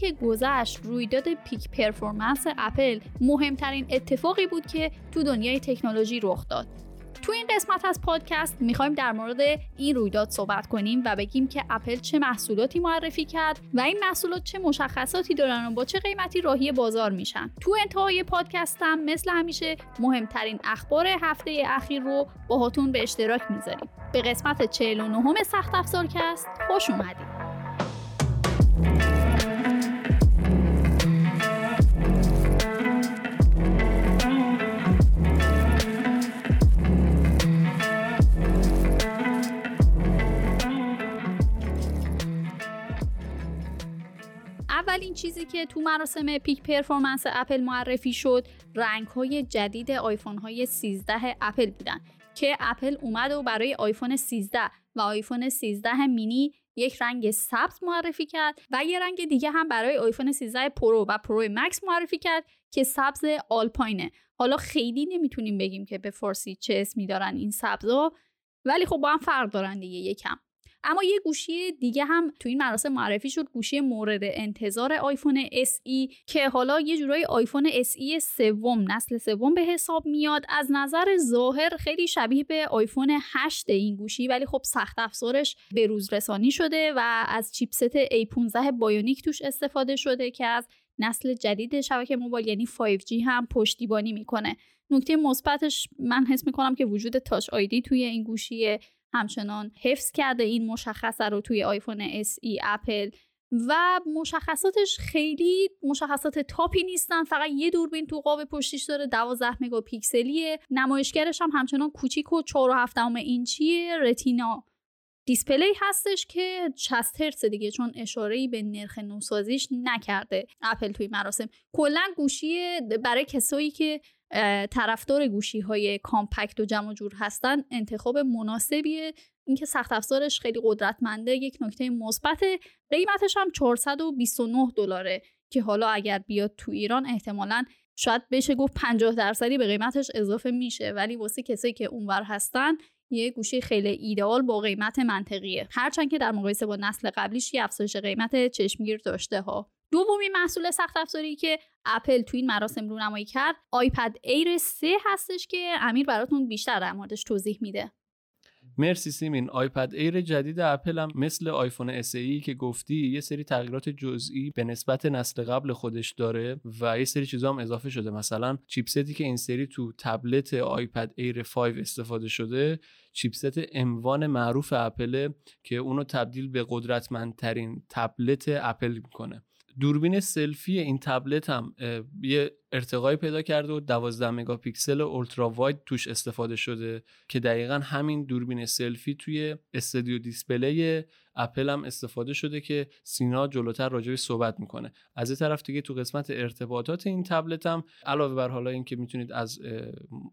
که گذشت رویداد پیک پرفورمنس اپل مهمترین اتفاقی بود که تو دنیای تکنولوژی رخ داد. تو این قسمت از پادکست می‌خوایم در مورد این رویداد صحبت کنیم و بگیم که اپل چه محصولاتی معرفی کرد و این محصولات چه مشخصاتی دارن و با چه قیمتی راهی بازار میشن. تو انتهای پادکستم مثل همیشه مهمترین اخبار هفته اخیر رو باهاتون به اشتراک می‌ذاریم. به قسمت 49 سخت افزارکست خوش اومدید. اولین چیزی که تو مراسم Peek Performance اپل معرفی شد رنگ های جدید آیفون های 13 اپل بودن که اپل اومد و برای آیفون 13 و آیفون 13 مینی یک رنگ سبز معرفی کرد و یه رنگ دیگه هم برای آیفون 13 Pro و Pro Max معرفی کرد که سبز alpine ه. حالا خیلی نمی‌تونیم بگیم که به فارسی چه اسمی دارن این سبزا ولی خب با هم فرق دارن دیگه یکم. اما یه گوشی دیگه هم تو این مراسم معرفی شد گوشی مورد انتظار آیفون SE که حالا یه جورایی آیفون SE سوم نسل سوم به حساب میاد. از نظر ظاهر خیلی شبیه به آیفون 8 این گوشی ولی خب سخت افزارش به روز رسانی شده و از چیپست A15 Bionic توش استفاده شده که از نسل جدید شبکه موبایل یعنی 5G هم پشتیبانی می‌کنه. نکته مثبتش من حس می‌کنم که وجود Touch ID توی این گوشیه. همچنان حفظ کرده این مشخصه رو توی آیفون SE اپل و مشخصاتش خیلی مشخصات top ی نیستن. فقط یه دوربین تو قاب پشتیش داره 12 مگاپیکسلیه. نمایشگرش هم همچنان کوچیک و 4.7 اینچی Retina display هستش که 60 هرتز دیگه چون اشاره به نرخ نوسازیش نکرده اپل توی مراسم. کلا گوشی برای کسایی که طرفدار گوشی های کامپکت و جمع جور هستن انتخاب مناسبیه. اینکه سخت افزارش خیلی قدرتمنده یک نکته مثبت قیمتش هم 429 دلاره که حالا اگر بیاد تو ایران احتمالا شاید بشه گفت 50 درصدی به قیمتش اضافه میشه. ولی واسه کسایی که اونور هستن یه گوشی خیلی ایدئال با قیمت منطقیه. هرچند که در مقایسه با نسل قبلیش یه افزایش قیمت چشمگیر داشته ها. دومین محصول سخت افزاری که اپل تو این مراسم رونمایی کرد آیپد Air 3 هستش که امیر براتون بیشتر در موردش توضیح میده. مرسی سیمین. آیپد Air جدید اپل هم مثل آیفون SE که گفتی یه سری تغییرات جزئی به نسبت نسل قبل خودش داره و یه سری چیزا هم اضافه شده. مثلا چیپستی که این سری تو تبلت آیپد Air 5 استفاده شده چیپست M1 معروف اپل که اونو تبدیل به قدرتمندترین تبلت اپل می‌کنه. دوربین سلفی این تبلت هم یه ارتقای پیدا کرده و 12 مگاپیکسل ultra wide توش استفاده شده که دقیقا همین دوربین سلفی توی Studio Display اپل هم استفاده شده که سینا جلوتر راجعش صحبت می‌کنه. از این طرف دیگه تو قسمت ارتباطات این تبلت هم علاوه بر حالا اینکه می‌تونید از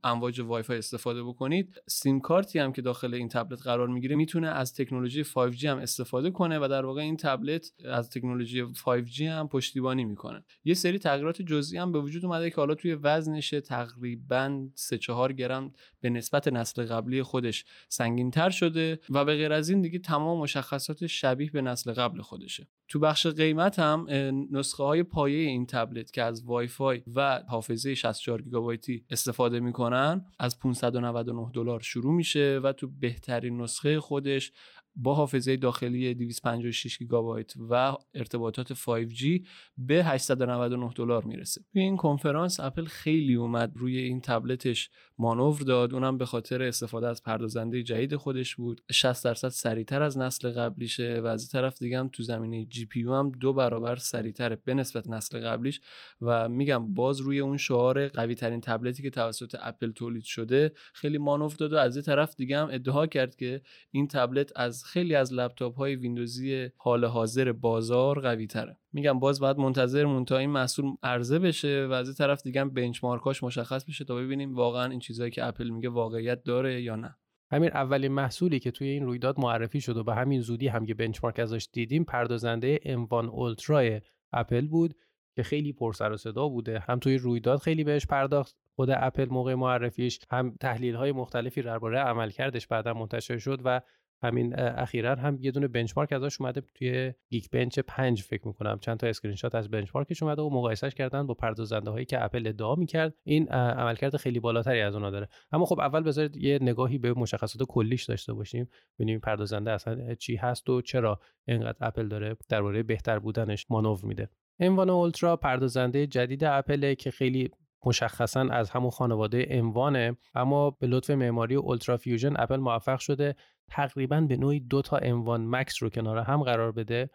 امواج وای فای استفاده بکنید سیم کارتی هم که داخل این تبلت قرار می‌گیره می‌تونه از تکنولوژی 5G هم استفاده کنه و در واقع این تبلت از تکنولوژی 5G هم پشتیبانی می‌کنه. یه سری تغییرات جزئی هم به وجود اومده که حالا توی وزنش تقریبا 3 4 گرم به نسبت نسل قبلی خودش سنگین تر شده و به غیر از این دیگه تمام مشخصات شبیه به نسل قبل خودشه تو بخش قیمت هم نسخه های پایه این تبلت که از وای فای و حافظه 64 گیگابایتی استفاده می‌کنن از 599 دلار شروع میشه و تو بهترین نسخه خودش با حافظه داخلی 256 گیگابایت و ارتباطات 5G به 899 دلار می‌رسه. توی این کنفرانس اپل خیلی اومد روی این تبلتش مانور داد. اونم به خاطر استفاده از پردازنده جدید خودش بود. 60 درصد سریعتر از نسل قبلیشه و از طرف دیگه هم تو زمینه GPU هم دو برابر سریعتره به نسبت نسل قبلیش. و میگم باز روی اون شعار قوی ترین تبلتی که توسط اپل تولید شده خیلی مانور داد و از طرف دیگه هم ادعا کرد که این تبلت از خیلی از لپتاپ های ویندوزی حال حاضر بازار قوی تره میگم باز باید منتظر تا این محصول عرضه بشه و از طرف دیگه هم benchmark اش مشخص بشه تا ببینیم واقعا این چیزهایی که اپل میگه واقعیت داره یا نه. همین اولین محصولی که توی این رویداد معرفی شد و به همین زودی هم که benchmark ازش دیدیم پردازنده M1 Ultra اپل بود که خیلی پر سر و صدا بوده. هم توی رویداد خیلی بهش پرداخت خود اپل موقع معرفیش هم تحلیل های مختلفی درباره عملکردش بعدا منتشر شد و همین اخیرا هم یه دونه benchmark ازش اومده توی Geekbench 5 فکر می‌کنم. چند تا اسکرین شات از benchmark ش اومده و مقایسهش کردن با پردازنده هایی که اپل ادعا می‌کرد. این عملکرد خیلی بالاتری از اونها داره. اما خب اول بذارید یه نگاهی به مشخصات کلیش داشته باشیم. ببینیم پردازنده اصلا چی هست و چرا اینقدر اپل داره درباره بهتر بودنش مانور میده. M1 Ultra پردازنده جدید اپل که خیلی مشخصا از همون خانواده M1 ه اما به لطف معماری UltraFusion اپل موفق شده تقریبا به نوعی دو تا M1 Max رو کنار هم قرار بده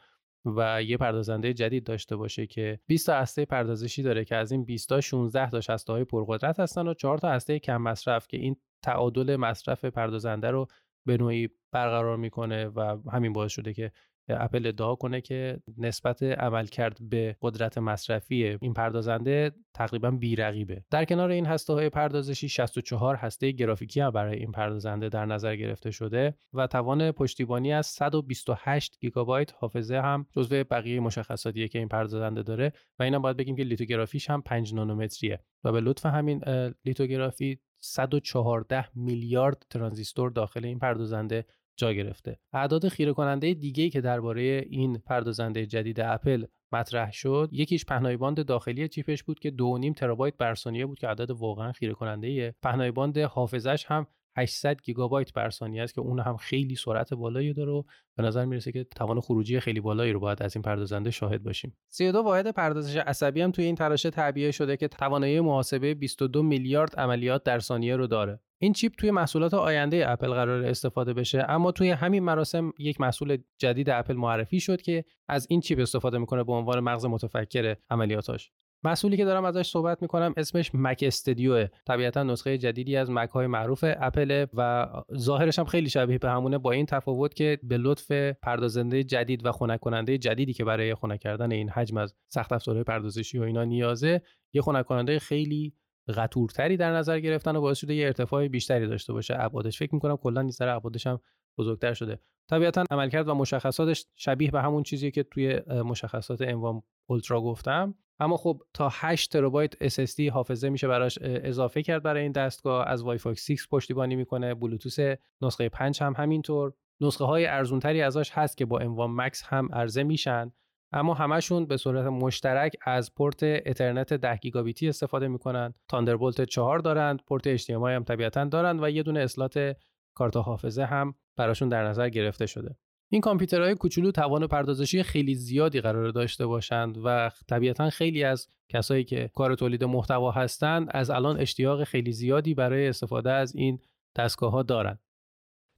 و یه پردازنده جدید داشته باشه که 20 تا هسته پردازشی داره که از این 20 تا 16 تا هسته های پرقدرت هستن و 4 تا هسته کم مصرف که این تعادل مصرف پردازنده رو به نوعی برقرار می‌کنه و همین باعث شده که اپل ادعا کنه که نسبت عمل کرد به قدرت مصرفی این پردازنده تقریبا بیرقیبه. در کنار این هسته های پردازشی 64 هسته گرافیکی هم برای این پردازنده در نظر گرفته شده و توان پشتیبانی از 128 گیگابایت حافظه هم جزو بقیه مشخصاتیه که این پردازنده داره و اینم باید بگیم که لیتوگرافیش هم 5 نانومتریه و به لطف همین لیتوگرافی 114 میلیارد ترانزیستور داخل این پردازنده جا گرفته. اعداد خیره کننده دیگه‌ای که درباره این پردازنده جدید اپل مطرح شد یکیش پهنای باند داخلی چیپش بود که 2.5 ترابایت بر ثانیه بود که عدد واقعا خیره کننده پهنای باند حافظش هم 800 گیگابایت بر ثانیه است که اون هم خیلی سرعت بالایی داره و به نظر می‌رسه که توان خروجی خیلی بالایی رو باید از این پردازنده شاهد باشیم. 32 واحد پردازش عصبی هم توی این تراشه تعبیه شده که توانایی محاسبه 22 میلیارد عملیات در ثانیه رو داره. این چیپ توی محصولات آینده اپل قرار استفاده بشه اما توی همین مراسم یک محصول جدید اپل معرفی شد که از این چیپ استفاده می‌کنه به عنوان مغز متفکر عملیاتاش. محصولی که دارم ازش صحبت می‌کنم اسمش مک استودیو. طبیعتا نسخه جدیدی از مک های معروف اپل و ظاهرش هم خیلی شبیه به همونه با این تفاوت که به لطف پردازنده جدید و خنک کننده جدیدی که برای خنک کردن این حجم از سخت افزارهای پردازشی و اینا نیازه یه خنک کننده خیلی قطورتری در نظر گرفتن و باعث شده یه ارتفاع بیشتری داشته باشه. ابعادش فکر می‌کنم کلا این سر ابعادش هم بزرگتر شده. طبیعتا عملکرد و مشخصاتش شبیه به همون چیزی که توی مشخصات انوام اولترا گفتم. اما خب تا 8 ترابایت SSD حافظه میشه براش اضافه کرد برای این دستگاه. از وای فای 6 پشتیبانی می‌کنه. بلوتوث نسخه 5 هم همینطور. نسخه های ارزونتری ازش هست که با انوام مکس هم عرضه میشن. اما همشون به صورت مشترک از پورت اترنت 10 گیگابیتی استفاده می‌کنن. تاندربولت 4 دارند پورت HDMI هم طبیعتا دارند و یه دونه اسلات کارت حافظه هم براشون در نظر گرفته شده. این کامپیوترهای کوچولو توان پردازشی خیلی زیادی قرار داشته باشند و طبیعتا خیلی از کسایی که کار تولید محتوا هستند از الان اشتیاق خیلی زیادی برای استفاده از این دستگاه ها دارند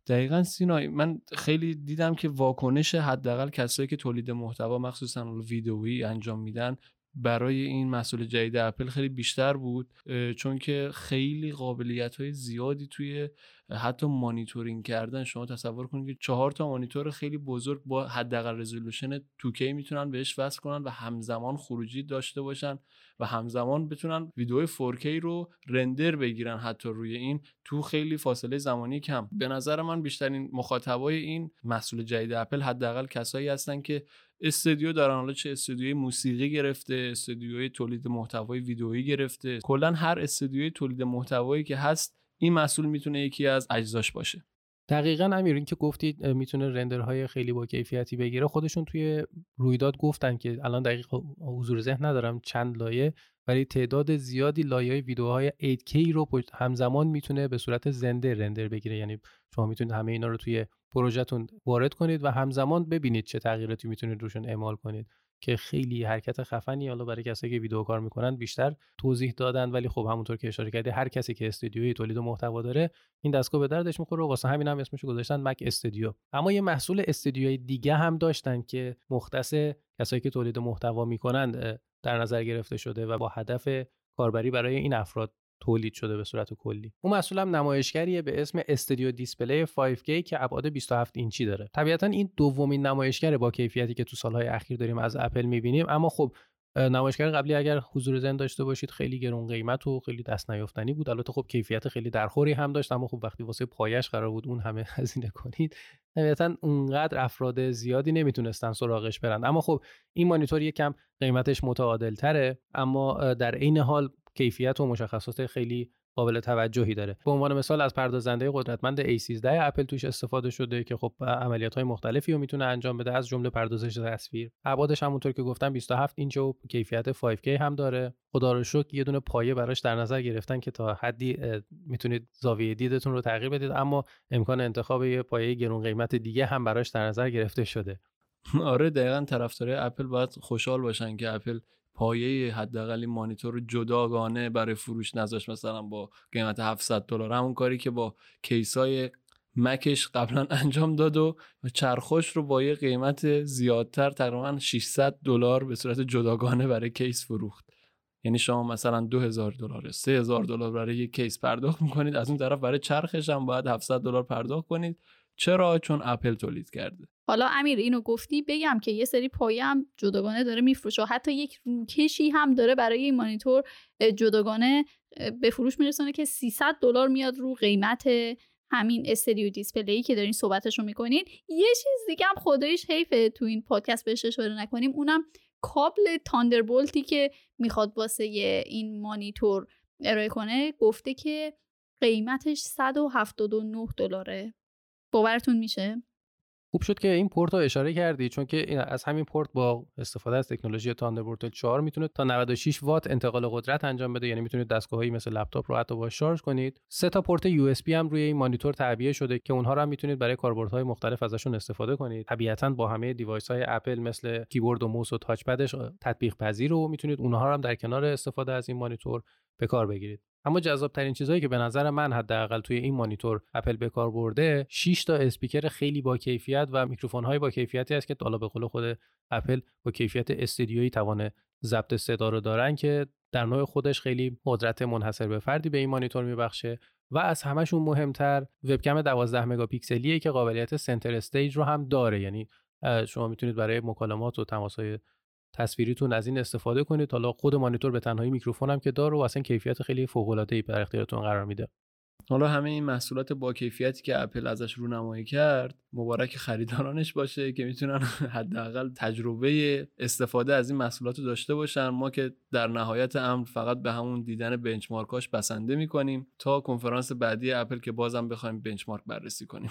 دقیقا سینای من خیلی دیدم که واکنش حداقل کسایی که تولید محتوا مخصوصا ویدئویی انجام میدن برای این مسئول جدید اپل خیلی بیشتر بود چون که خیلی قابلیت های زیادی توی حتی مانیتورینگ کردن شما تصور کنید که چهار تا مانیتور خیلی بزرگ با حداقل رزولوشن 2K می‌تونن بهش وصل کنن و همزمان خروجی داشته باشن و همزمان بتونن ویدیو 4K رو رندر بگیرن حتی روی این تو خیلی فاصله زمانی کم. به نظر من بیشترین مخاطبای این مسئول جدید اپل حداقل کسایی هستن که استودیو دارن. حالا چه استودیوی موسیقی گرفته استودیوی تولید محتوای ویدئویی گرفته. کلا هر استودیوی تولید محتوایی که هست این مسئول می‌تونه یکی از اجزاش باشه. دقیقا امیر این که گفتید می‌تونه رندرهای خیلی با کیفیتی بگیره خودشون توی رویداد گفتن که الان دقیق حضور ذهن ندارم چند لایه ولی تعداد زیادی لایه ویدیوهای 8K رو همزمان می‌تونه به صورت زنده رندر بگیره. یعنی شما می‌تونید همه اینا رو توی پروژهتون وارد کنید و همزمان ببینید چه تغییراتی می‌تونید روشون اعمال کنید. که خیلی حرکت خفنی حالا برای کسایی که ویدیو کار می‌کنن بیشتر توضیح دادن ولی خب همونطور که اشاره کردی هر کسی که استودیوی تولید محتوا داره این دستگاه به دردش می‌خوره و واسه همین هم اسمش گذاشتن مک استودیو اما یه محصول استودیوی دیگه هم داشتن که مختص کسایی که تولید محتوا می‌کنند در نظر گرفته شده و با هدف کاربری برای این افراد تولید شده به صورت کلی. اون محصول هم نمایشگریه به اسم استودیو دیسپلی 5K که ابعاد 27 اینچی داره. طبیعتا این دومین نمایشگر با کیفیتی که تو سالهای اخیر داریم از اپل می‌بینیم اما خب نمایشگر قبلی اگر حضور زن داشته باشید خیلی گرون قیمت و خیلی دست نیافتنی بود. البته خب کیفیت خیلی درخوری هم داشت اما خب وقتی واسه پایش قرار بود اون همه هزینه کنید طبیعتا اونقدر افراد زیادی نمی‌تونستن سراغش برن. اما خب این مانیتور یکم قیمتش متعادل تره اما در عین حال کیفیت و مشخصات خیلی قابل توجهی داره. به عنوان مثال از پردازنده قدرتمند A13 اپل توش استفاده شده که خب عملیات های مختلفی رو می‌تونه انجام بده از جمله پردازش تصویر. ابعادش همونطور که گفتم 27 اینچ و کیفیت 5K هم داره. خدا رو شکر یه دونه پایه براش در نظر گرفتن که تا حدی می‌تونید زاویه دیدتون رو تغییر بدید اما امکان انتخاب یه پایه گرون قیمت دیگه هم براش در نظر گرفته شده. آره دقیقا طرفدارای اپل باید خوشحال باشن که اپل پایه حداقل این مانیتور رو جداگانه برای فروش نذاشت. مثلا با قیمت 700 دلار همون کاری که با کیسای مکش قبلا انجام داد و چرخش رو با یه قیمت زیادتر تقریبا 600 دلار به صورت جداگانه برای کیس فروخت. یعنی شما مثلا 2000 دلار 3000 دلار برای یک کیس پرداخت می‌کنید. از اون طرف برای چرخش هم باید 700 دلار پرداخت کنید. چرا؟ چون اپل تولید کرده. حالا امیر اینو گفتی بگم که یه سری پایه هم جداگانه داره میفروشه حتی یک روکشی هم داره برای این مانیتور جداگانه به فروش میرسونه که 300 دلار میاد رو قیمت همین Studio Display که دارین صحبتش رو می‌کنین. یه چیز دیگه هم خداییش حیفه تو این پادکست بهش اشاره نکنیم. اونم کابل Thunderboltی که می‌خواد واسه این مانیتور ارائه کنه گفته که قیمتش 179 دلاره. باورتون میشه؟ خوب شد که این پورت رو اشاره کردی چون که از همین پورت با استفاده از تکنولوژی Thunderbolt 4 می‌تونه تا 96 وات انتقال قدرت انجام بده. یعنی می‌تونید دستگاهایی مثل لپتاپ رو حتی با شارژ کنید. سه تا پورت USB هم روی این مانیتور تعبیه شده که اونها رو هم می‌تونید برای کاربردهای مختلف ازشون استفاده کنید. طبیعتا با همه device های اپل مثل کیبورد و موس و touchpad ش تطبیق پذیر رو می‌تونید اونها رو هم در کنار استفاده از این مانیتور به کار بگیرید. اما جذاب ترین چیزهایی که به نظر من حداقل توی این مانیتور اپل به کار برده 6 تا اسپیکر خیلی با کیفیت و میکروفون های با کیفیتی است که حالا به قول خود اپل با کیفیت استودیویی توان ضبط صدا رو دارن که در نوع خودش خیلی قدرت منحصر به فردی به این مانیتور میبخشه و از همشون مهمتر وبکم 12 مگاپیکسلیه که قابلیت Center Stage رو هم داره. یعنی شما می‌تونید برای مکالمات و تماسهای تصویریتون از این استفاده کنید. حالا خود مانیتور به تنهایی میکروفون هم که داره و اصلا کیفیت خیلی فوق العاده ای در اختیارتون قرار میده. حالا همه این محصولات با کیفیتی که اپل ازش رونمایی کرد مبارک خریدارانش باشه که می‌تونن حداقل تجربه استفاده از این محصولات رو داشته باشن. ما که در نهایت امر فقط به همون دیدن بنچمارکاش بسنده می‌کنیم تا کنفرانس بعدی اپل که بازم بخوایم بنچمارک بررسی کنیم.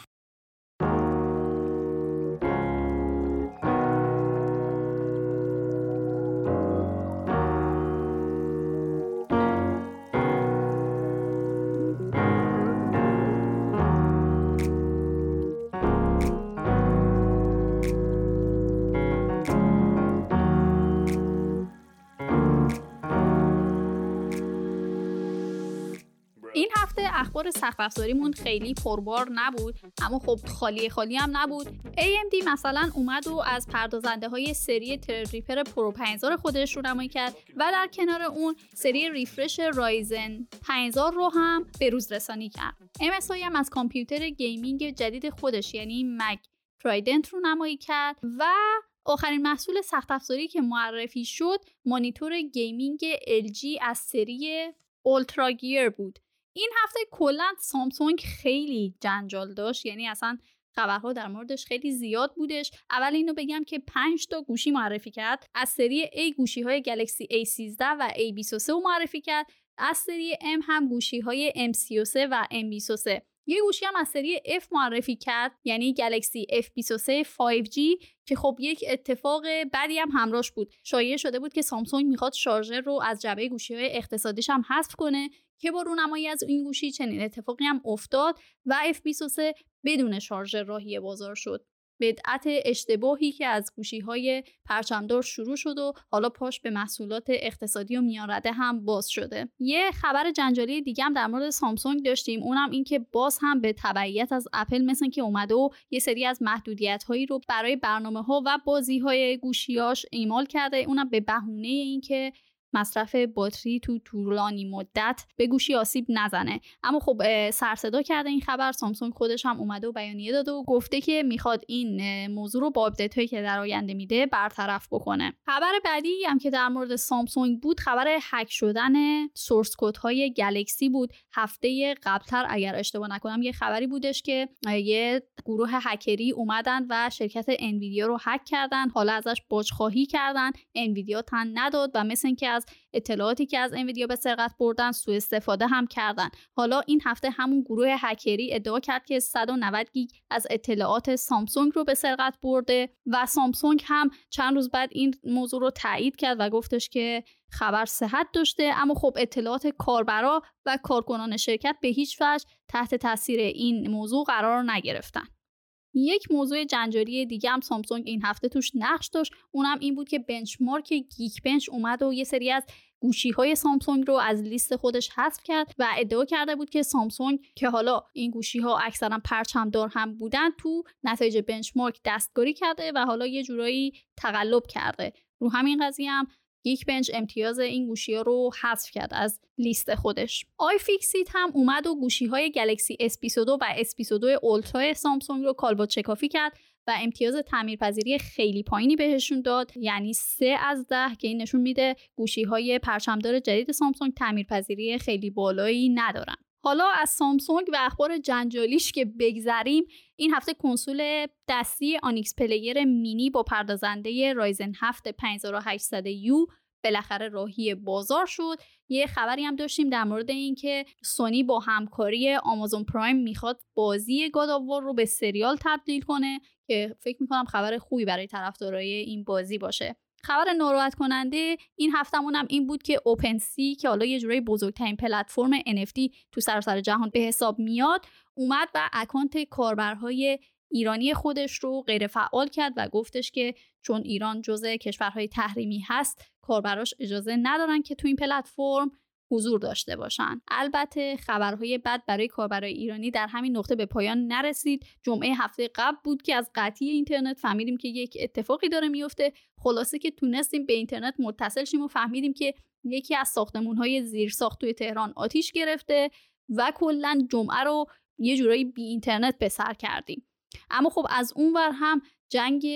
اخبار سخت افزاریمون خیلی پربار نبود اما خب خالی خالی هم نبود. AMD مثلا اومد و از پردازنده های سری Threadripper Pro 5000 خودش رو نمایی کرد و در کنار اون سری refresh Ryzen 5000 رو هم به روز رسانی کرد. MSI هم از کامپیوتر gaming جدید خودش یعنی MEG Trident رو نمایی کرد و آخرین محصول سخت افزاری که معرفی شد مانیتور gaming LG از سری اولترا گیر بود. این هفته کلا سامسونگ خیلی جنجال داشت یعنی اصلا خبرها در موردش خیلی زیاد بودش. اول اینو بگم که 5 تا گوشی معرفی کرد. از سری A گوشی های گلکسی A13 و A23 رو معرفی کرد. از سری M هم گوشی های M33 و M23 یه گوشی هم از سری F معرفی کرد یعنی گلکسی F23 5G که خب یک اتفاق بدی هم همراهش بود. شایع شده بود که سامسونگ می‌خواد شارژر رو از جعبه گوشی های اقتصادیش هم حذف کنه. که با رونمایی از این گوشی چنین اتفاقی هم افتاد و F23 بدون شارژر راهی بازار شد. بدعت اشتباهی که از گوشی های پرچمدار شروع شد و حالا پاش به محصولات اقتصادی و میانرده هم باز شده. یه خبر جنجالی دیگه هم در مورد سامسونگ داشتیم اونم این که باز هم به تبعیت از اپل مثل که اومده و یه سری از محدودیت هایی رو برای برنامه ها و بازی های گوشیاش ایمال کرده. اونم به بهونه اینکه مصرف باتری تو طولانی مدت به گوشی آسیب نزنه. اما خب سرصدا کرده این خبر. سامسونگ خودش هم اومده و بیانیه داده و گفته که می‌خواد این موضوع رو با آپدیت هایی که در آینده میده برطرف بکنه. خبر بعدی هم که در مورد سامسونگ بود خبر هک شدن source code های گلکسی بود. هفته قبلتر اگر اشتباه نکنم یه خبری بودش که یه گروه هکری اومدن و شرکت انویدیا رو هک کردن. حالا ازش خواهی کردن. انویدیا تن نداد و مثل اینکه از اطلاعاتی که از انویدیا به سرقت بردن سوء استفاده هم کردن. حالا این هفته همون گروه هکری ادعا کرد که 190 گیگ از اطلاعات سامسونگ رو به سرقت برده و سامسونگ هم چند روز بعد این موضوع رو تایید کرد و گفتش که خبر صحت داشته اما خب اطلاعات کاربرا و کارکنان شرکت به هیچ وجه تحت تاثیر این موضوع قرار نگرفتن. یک موضوع جنجالی دیگه هم سامسونگ این هفته توش نقش داشت. اونم این بود که benchmark Geekbench اومد و یه سری از گوشی های سامسونگ رو از لیست خودش حذف کرد و ادعا کرده بود که سامسونگ که حالا این گوشی ها اکثرا پرچمدار هم بودن تو نتایج benchmark دستکاری کرده و حالا یه جورایی تقلب کرده. رو همین قضیه هم Geekbench امتیاز این گوشی ها رو حذف کرد از لیست خودش. iFixit هم اومد و گوشی های گلکسی S22 و S22 Ultra سامسونگ رو کالبد شکافی کرد و امتیاز تعمیرپذیری خیلی پایینی بهشون داد. یعنی سه از ده که این نشون میده گوشی های پرچمدار جدید سامسونگ تعمیرپذیری خیلی بالایی ندارن. حالا از سامسونگ و اخبار جنجالیش که بگذریم این هفته کنسول دستی OneXPlayer Mini با پردازنده Ryzen 7 5800U بالاخره راهی بازار شد. یه خبری هم داشتیم در مورد اینکه سونی با همکاری Amazon Prime می‌خواد بازی God of War رو به سریال تبدیل کنه که فکر می‌کنم خبر خوبی برای طرفدارای این بازی باشه. خبر ناراحت کننده این هفتمون هم این بود که اوپن سی که حالا یه جورایی بزرگترین پلتفرم NFT تو سراسر جهان به حساب میاد اومد و اکانت کاربرهای ایرانی خودش رو غیر فعال کرد و گفتش که چون ایران جزء کشورهای تحریمی هست کاربراش اجازه ندارن که تو این پلتفرم حضور داشته باشن. البته خبرهای بد برای کاربرای ایرانی در همین نقطه به پایان نرسید. جمعه هفته قبل بود که از قطعی اینترنت فهمیدیم که یک اتفاقی داره میفته. خلاصه که تونستیم به اینترنت متصل شیم و فهمیدیم که یکی از ساختمون های زیر ساخت توی تهران آتیش گرفته و کلا جمعه رو یه جورایی بی اینترنت به سر کردیم. اما خب از اون ور هم جنگ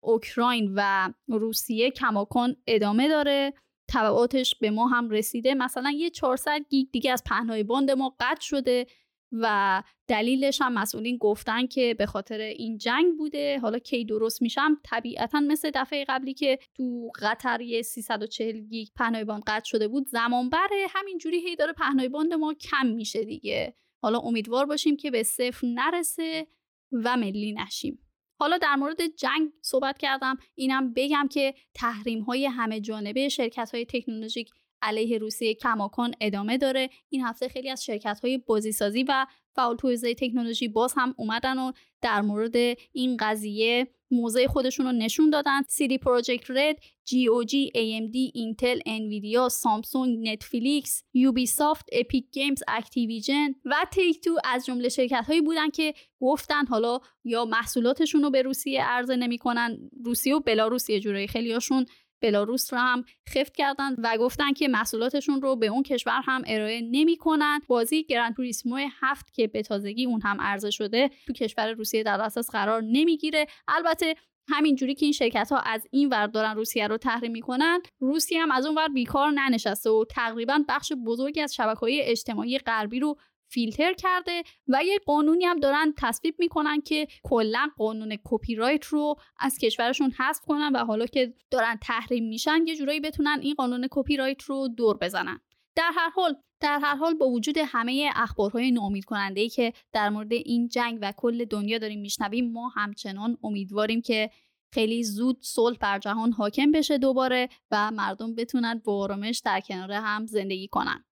اوکراین و روسیه کماکان ادامه داره. تبعاتش به ما هم رسیده. مثلا یه 400 گیگ دیگه از پهنای باند ما قطع شده و دلیلش هم مسئولین گفتن که به خاطر این جنگ بوده. حالا کی درست میشه؟ طبیعتا مثل دفعه قبلی که تو قطر یه 340 گیگ پهنای باند قطع شده بود زمان بره. همینجوری هی داره پهنای باند ما کم میشه دیگه. حالا امیدوار باشیم که به صفر نرسه و ملی نشیم. حالا در مورد جنگ صحبت کردم. اینم بگم که تحریم های همه جانبه شرکت های تکنولوژیک علیه روسیه کماکان ادامه داره. این هفته خیلی از شرکت های بازیسازی و فعال تو تکنولوژی باز هم اومدن و در مورد این قضیه موضع خودشون رو نشون دادن. CD Projekt Red، GOG, AMD, اینتل، انویدیا، سامسونگ، نتفلیکس، Ubisoft، Epic Games، Activision و Take-Two از جمله شرکت هایی بودن که گفتن حالا یا محصولاتشون رو به روسیه عرضه نمی‌کنن. روسیه و بلاروس یه جورایی خیلیاشون بلاروس رو هم خفت کردن و گفتن که محصولاتشون رو به اون کشور هم ارائه نمی‌کنن. بازی گرند توریسمو هفت که به تازگی اون هم عرضه شده تو کشور روسیه در اساس قرار نمی‌گیره. البته همینجوری که این شرکت ها از این ور دارن روسیه رو تحریم می‌کنن روسیه هم از اون ور بیکار ننشسته و تقریبا بخش بزرگی از شبکه های اجتماعی غربی رو فیلتر کرده و یه قانونی هم دارن تصویب می‌کنن که کلا قانون کپی رایت رو از کشورشون حذف کنن و حالا که دارن تحریم میشن یه جورایی بتونن این قانون کپی رایت رو دور بزنن. در هر حال در هر حال با وجود همه اخبارهای ناامید کننده ای که در مورد این جنگ و کل دنیا داریم میشنویم ما همچنان امیدواریم که خیلی زود صلح بر جهان حاکم بشه دوباره و مردم بتونن با آرامش در کنار هم زندگی کنن.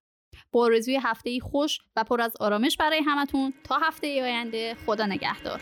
با آرزوی هفته ای خوش و پر از آرامش برای همتون تا هفته ای آینده خدا نگهدار